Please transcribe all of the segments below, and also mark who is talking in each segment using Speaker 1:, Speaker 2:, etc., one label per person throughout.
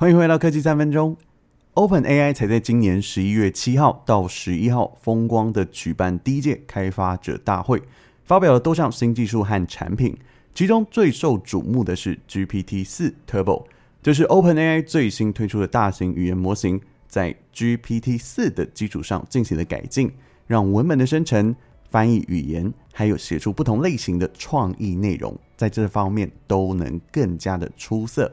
Speaker 1: 欢迎回到科技三分钟。OpenAI 才在今年十一月七号到十一号风光的举办第一届开发者大会，发表了多项新技术和产品。其中最受瞩目的是 GPT 四 Turbo，这是 OpenAI 最新推出的大型语言模型，在 GPT 四的基础上进行了改进，让文本的生成、翻译语言，还有写出不同类型的创意内容，在这方面都能更加的出色。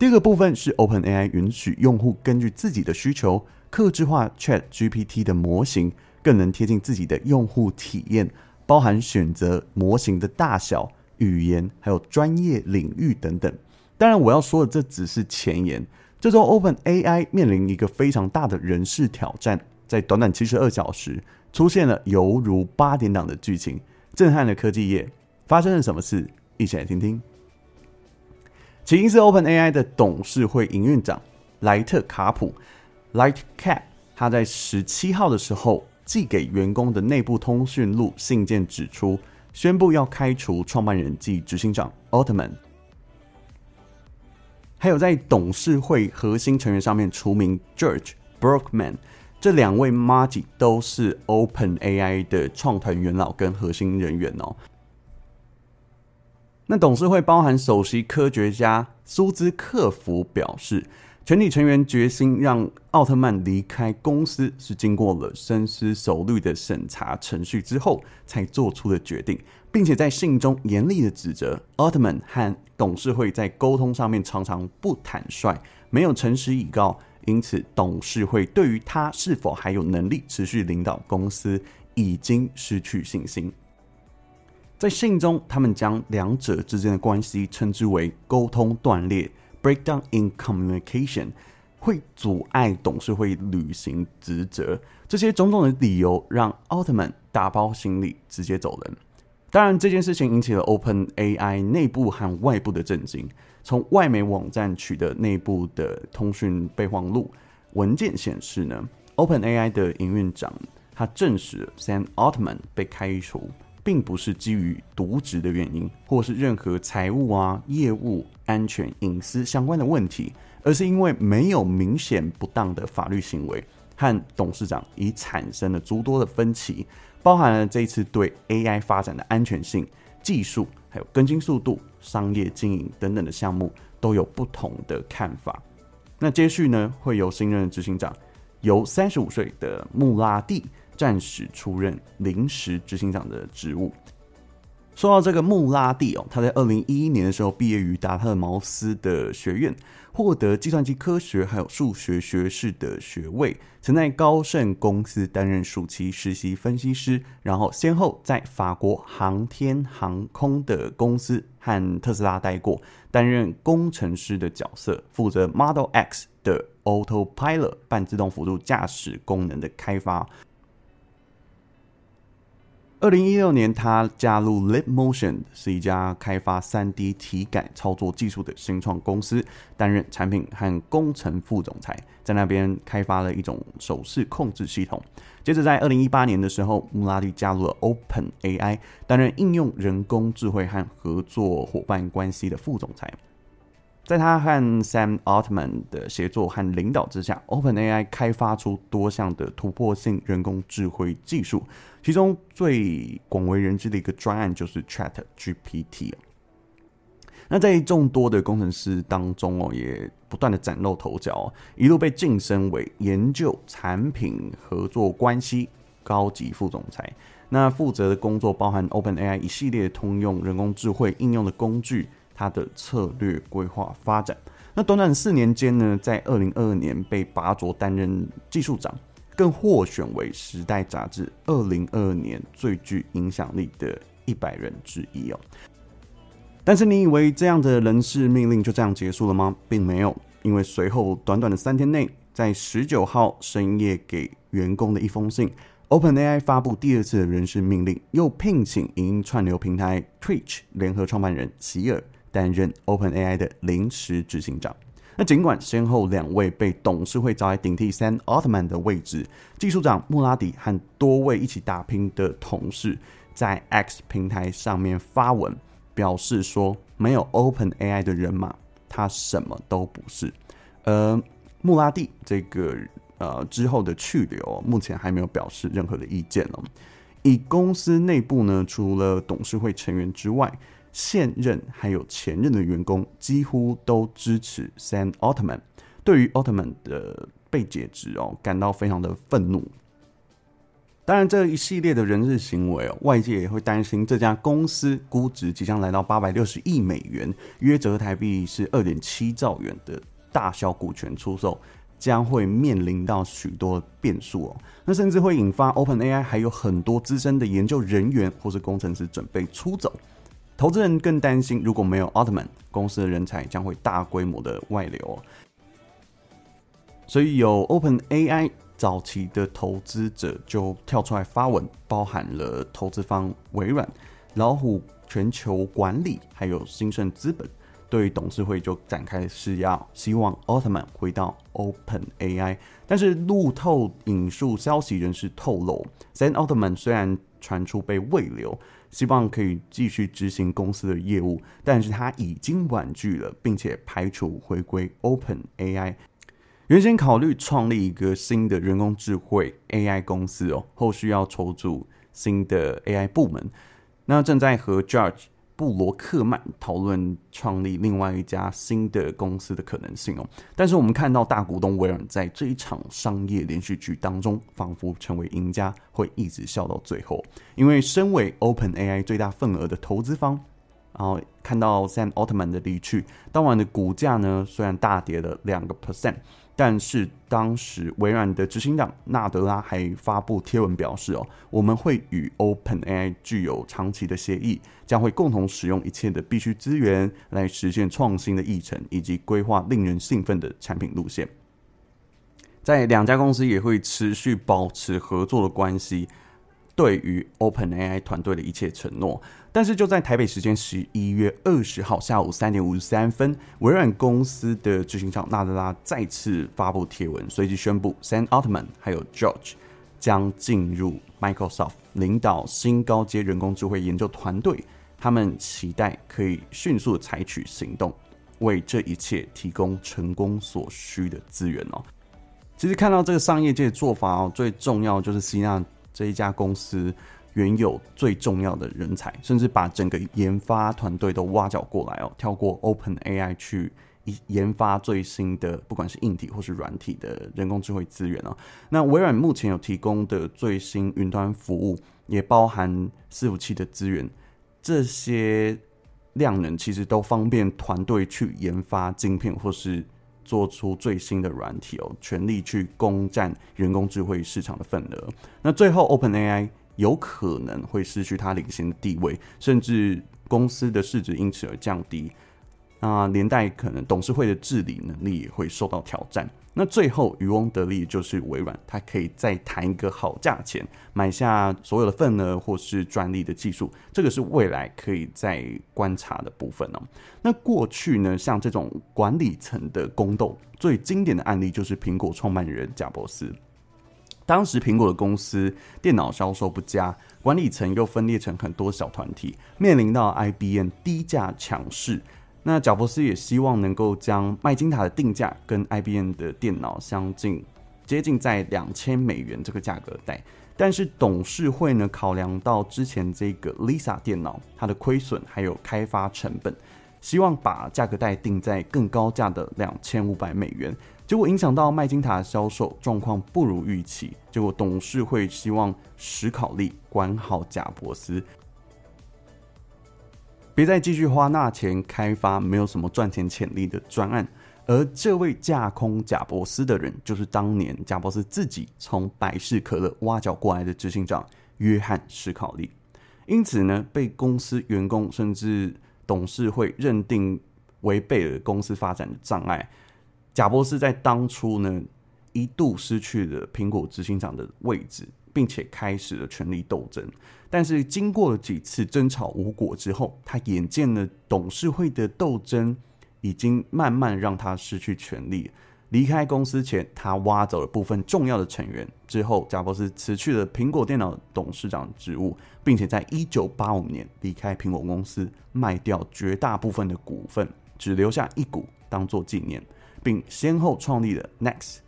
Speaker 1: 第二个部分是 OpenAI 允许用户根据自己的需求，客制化 ChatGPT 的模型，更能贴近自己的用户体验，包含选择模型的大小、语言，还有专业领域等等。当然，我要说的这只是前言。这周 OpenAI 面临一个非常大的人事挑战，在短短七十二小时，出现了犹如八点档的剧情，震撼了科技业。发生了什么事？一起来听听。起因是 OpenAI 的董事会营运长莱特卡普 （Lightcap），他在十七号的时候寄给员工的内部通讯录信件指出，宣布要开除创办人及执行长 Altman，还有在董事会核心成员上面除名 George Brookman 这两位麻吉都是 OpenAI 的创团元老跟核心人员哦。那董事会包含首席科学家苏兹克福表示，全体成员决心让奥特曼离开公司是经过了深思熟虑的审查程序之后才做出的决定，并且在信中严厉的指责奥特曼和董事会在沟通上面常常不坦率，没有诚实以告，因此董事会对于他是否还有能力持续领导公司已经失去信心。在信中，他们将两者之间的关系称之为沟通断裂 （breakdown in communication），会阻碍董事会履行职责。这些种种的理由让奥特曼打包行李直接走人。当然，这件事情引起了 OpenAI 内部和外部的震惊。从外媒网站取得内部的通讯备忘录文件显示呢，OpenAI 的营运长他证实 Sam Altman 被开除。并不是基于渎职的原因，或是任何财务啊、业务、安全、隐私相关的问题，而是因为没有明显不当的法律行为，和董事长已产生了诸多的分歧，包含了这一次对 AI 发展的安全性、技术、还有更新速度、商业经营等等的项目都有不同的看法。那接续呢，会由新任执行长，由三十五岁的穆拉蒂。暂时出任临时执行长的职务。说到这个穆拉蒂哦，他在二零一一年的时候毕业于达特茅斯的学院，获得计算机科学还有数学学士的学位，曾在高盛公司担任暑期实习分析师，然后先后在法国航天航空的公司和特斯拉待过，担任工程师的角色，负责 Model X 的 Autopilot 半自动辅助驾驶功能的开发。二零一六年，他加入 Leap Motion，是一家开发三 D 体感操作技术的新创公司，担任产品和工程副总裁，在那边开发了一种手势控制系统。接着，在二零一八年的时候，穆拉蒂加入了 OpenAI，担任应用人工智慧和合作伙伴关系的副总裁。在他和 Sam Altman 的协作和领导之下，OpenAI 开发出多项的突破性人工智慧技术，其中最广为人知的一个专案就是 ChatGPT。那在众多的工程师当中哦，也不断的崭露头角，一路被晋升为研究产品合作关系高级副总裁。那负责的工作包含 OpenAI 一系列通用人工智慧应用的工具。他的策略规划发展，那短短四年间呢，在二零二二年被拔擢担任技术长，更获选为《时代》杂志二零二二年最具影响力的一百人之一哦。但是你以为这样的人事命令就这样结束了吗？并没有，因为随后短短的三天内，在十九号深夜给员工的一封信，OpenAI 发布第二次的人事命令，又聘请影音串流平台 Twitch 联合创办人席尔。担任 OpenAI 的临时执行长。那尽管先后两位被董事会找来顶替 Sam Altman 的位置，技术长穆拉蒂和多位一起打拼的同事在 X 平台上面发文表示说，没有 OpenAI 的人马，他什么都不是。而穆拉蒂这个呃之后的去留，目前还没有表示任何的意见哦。以公司内部呢，除了董事会成员之外，现任还有前任的员工几乎都支持 Sam Altman。对于奥特曼的被解职哦，感到非常的愤怒。当然，这一系列的人事行为哦，外界也会担心这家公司估值即将来到八百六十亿美元，约折台币是二点七兆元的大小股权出售，将会面临到许多变数哦。那甚至会引发 OpenAI 还有很多资深的研究人员或是工程师准备出走。投资人更担心，如果没有奥特曼，公司的人才将会大规模的外流。所以有 OpenAI 早期的投资者就跳出来发文，包含了投资方微软、老虎全球管理，还有兴盛资本，对董事会就展开施压，希望奥特曼回到 OpenAI。但是路透引述消息人士透露，Sam Altman 虽然传出被慰留，希望可以继续执行公司的业务，但是他已经婉拒了，并且排除回归 OpenAI。原先考虑创立一个新的人工智慧 AI 公司哦，后续要筹组新的 AI 部门，那正在和 Judge 布罗克曼讨论创立另外一家新的公司的可能性哦。但是我们看到大股东微软在这一场商业连续剧当中，仿佛成为赢家，会一直笑到最后。因为身为 OpenAI 最大份额的投资方，然后看到 Sam Altman 的离去，当晚的股价呢，虽然大跌了两个 percent。但是当时微软的执行长纳德拉还发布贴文表示：“哦，我们会与 OpenAI 具有长期的协议，将会共同使用一切的必须资源来实现创新的议程，以及规划令人兴奋的产品路线。在两家公司也会持续保持合作的关系。”对于 OpenAI 团队的一切承诺，但是就在台北时间十一月二十号下午三点五十三分，微软公司的执行长纳德拉再次发布贴文，随即宣布 Sam Altman 还有 George 将进入 Microsoft 领导新高阶人工智慧研究团队，他们期待可以迅速采取行动，为这一切提供成功所需的资源哦。其实看到这个商业界做法哦，最重要就是吸纳。这一家公司原有最重要的人才，甚至把整个研发团队都挖角过来哦，跳过 OpenAI 去研发最新的，不管是硬体或是软体的人工智慧资源哦。那微软目前有提供的最新云端服务，也包含伺服器的资源，这些量能其实都方便团队去研发晶片或是。做出最新的软体哦，全力去攻占人工智慧市场的份额。那最后，OpenAI 有可能会失去它领先的地位，甚至公司的市值因此而降低。那连带可能董事会的治理能力也会受到挑战。那最后渔翁得利就是微软，它可以再谈一个好价钱，买下所有的份额或是专利的技术，这个是未来可以再观察的部分哦。那过去呢，像这种管理层的宫斗，最经典的案例就是苹果创办人贾伯斯。当时苹果的公司电脑销售不佳，管理层又分裂成很多小团体，面临到 IBM 低价抢势。那贾伯斯也希望能够将麦金塔的定价跟 IBM 的电脑相近，接近在两千美元这个价格带，但是董事会呢，考量到之前这个 Lisa 电脑它的亏损还有开发成本，希望把价格带定在更高价的两千五百美元，结果影响到麦金塔销售状况不如预期，结果董事会希望史考利管好贾伯斯。别再继续花那钱开发没有什么赚钱潜力的专案，而这位架空贾伯斯的人，就是当年贾伯斯自己从百事可乐挖角过来的执行长约翰史考利。因此呢，被公司员工甚至董事会认定违背了公司发展的障碍。贾伯斯在当初呢，一度失去了苹果执行长的位置。并且开始了权力斗争，但是经过了几次争吵无果之后，他眼见了董事会的斗争已经慢慢让他失去权力。离开公司前，他挖走了部分重要的成员。之后，贾伯斯辞去了苹果电脑董事长职务，并且在一九八五年离开苹果公司，卖掉绝大部分的股份，只留下一股当做纪念。并先后创立了 Next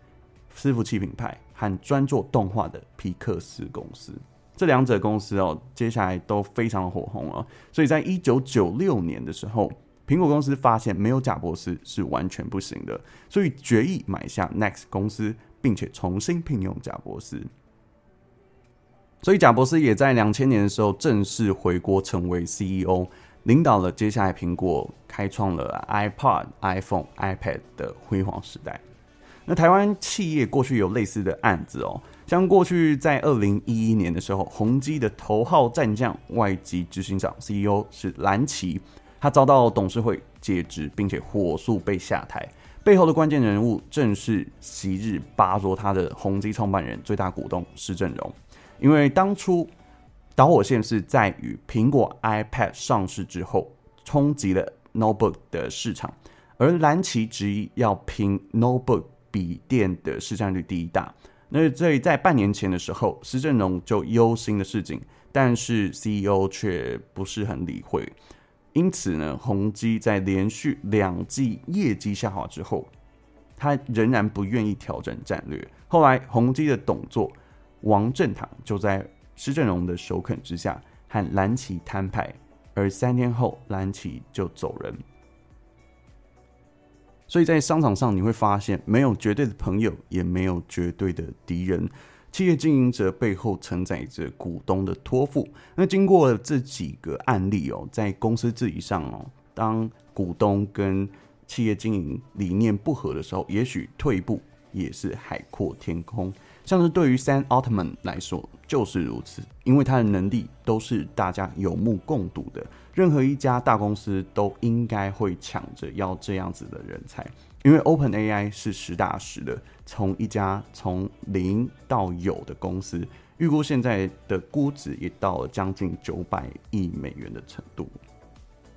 Speaker 1: 伺服器品牌和专做动画的皮克斯公司。这两者公司哦，接下来都非常火红哦。所以在一九九六年的时候，苹果公司发现没有贾伯斯是完全不行的，所以决议买下 Next 公司，并且重新聘用贾伯斯。所以贾博斯也在两千年的时候正式回国成为 CEO，领导了接下来苹果开创了 iPod、iPhone、iPad 的辉煌时代。那台湾企业过去有类似的案子哦，像过去在二零一一年的时候，宏基的头号战将、外籍执行长 CEO 是蓝旗，他遭到董事会解职，并且火速被下台。背后的关键人物正是昔日拔擢他的宏基创办人、最大股东施正荣。因为当初导火线是在于苹果 iPad 上市之后，冲击了 Notebook 的市场，而蓝旗执意要拼 Notebook。笔电的市占率第一大，那所以在半年前的时候，施正荣就忧心的事情，但是 CEO 却不是很理会，因此呢，宏基在连续两季业绩下滑之后，他仍然不愿意调整战略。后来，宏基的董座王正堂就在施正荣的首肯之下和蓝旗摊牌，而三天后，蓝旗就走人。所以在商场上，你会发现没有绝对的朋友，也没有绝对的敌人。企业经营者背后承载着股东的托付。那经过了这几个案例哦，在公司治理上哦，当股东跟企业经营理念不合的时候，也许退一步也是海阔天空。像是对于 Sam Altman 来说就是如此，因为他的能力都是大家有目共睹的。任何一家大公司都应该会抢着要这样子的人才，因为 OpenAI 是实打实的，从一家从零到有的公司，预估现在的估值也到了将近九百亿美元的程度。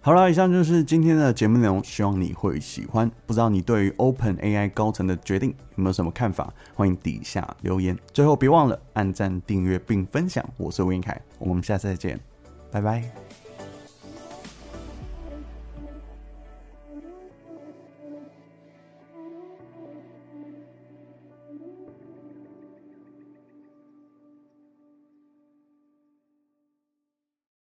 Speaker 1: 好了，以上就是今天的节目内容，希望你会喜欢。不知道你对于 OpenAI 高层的决定有没有什么看法？欢迎底下留言。最后别忘了按赞、订阅并分享。我是吴彦凯，我们下次再见，拜拜。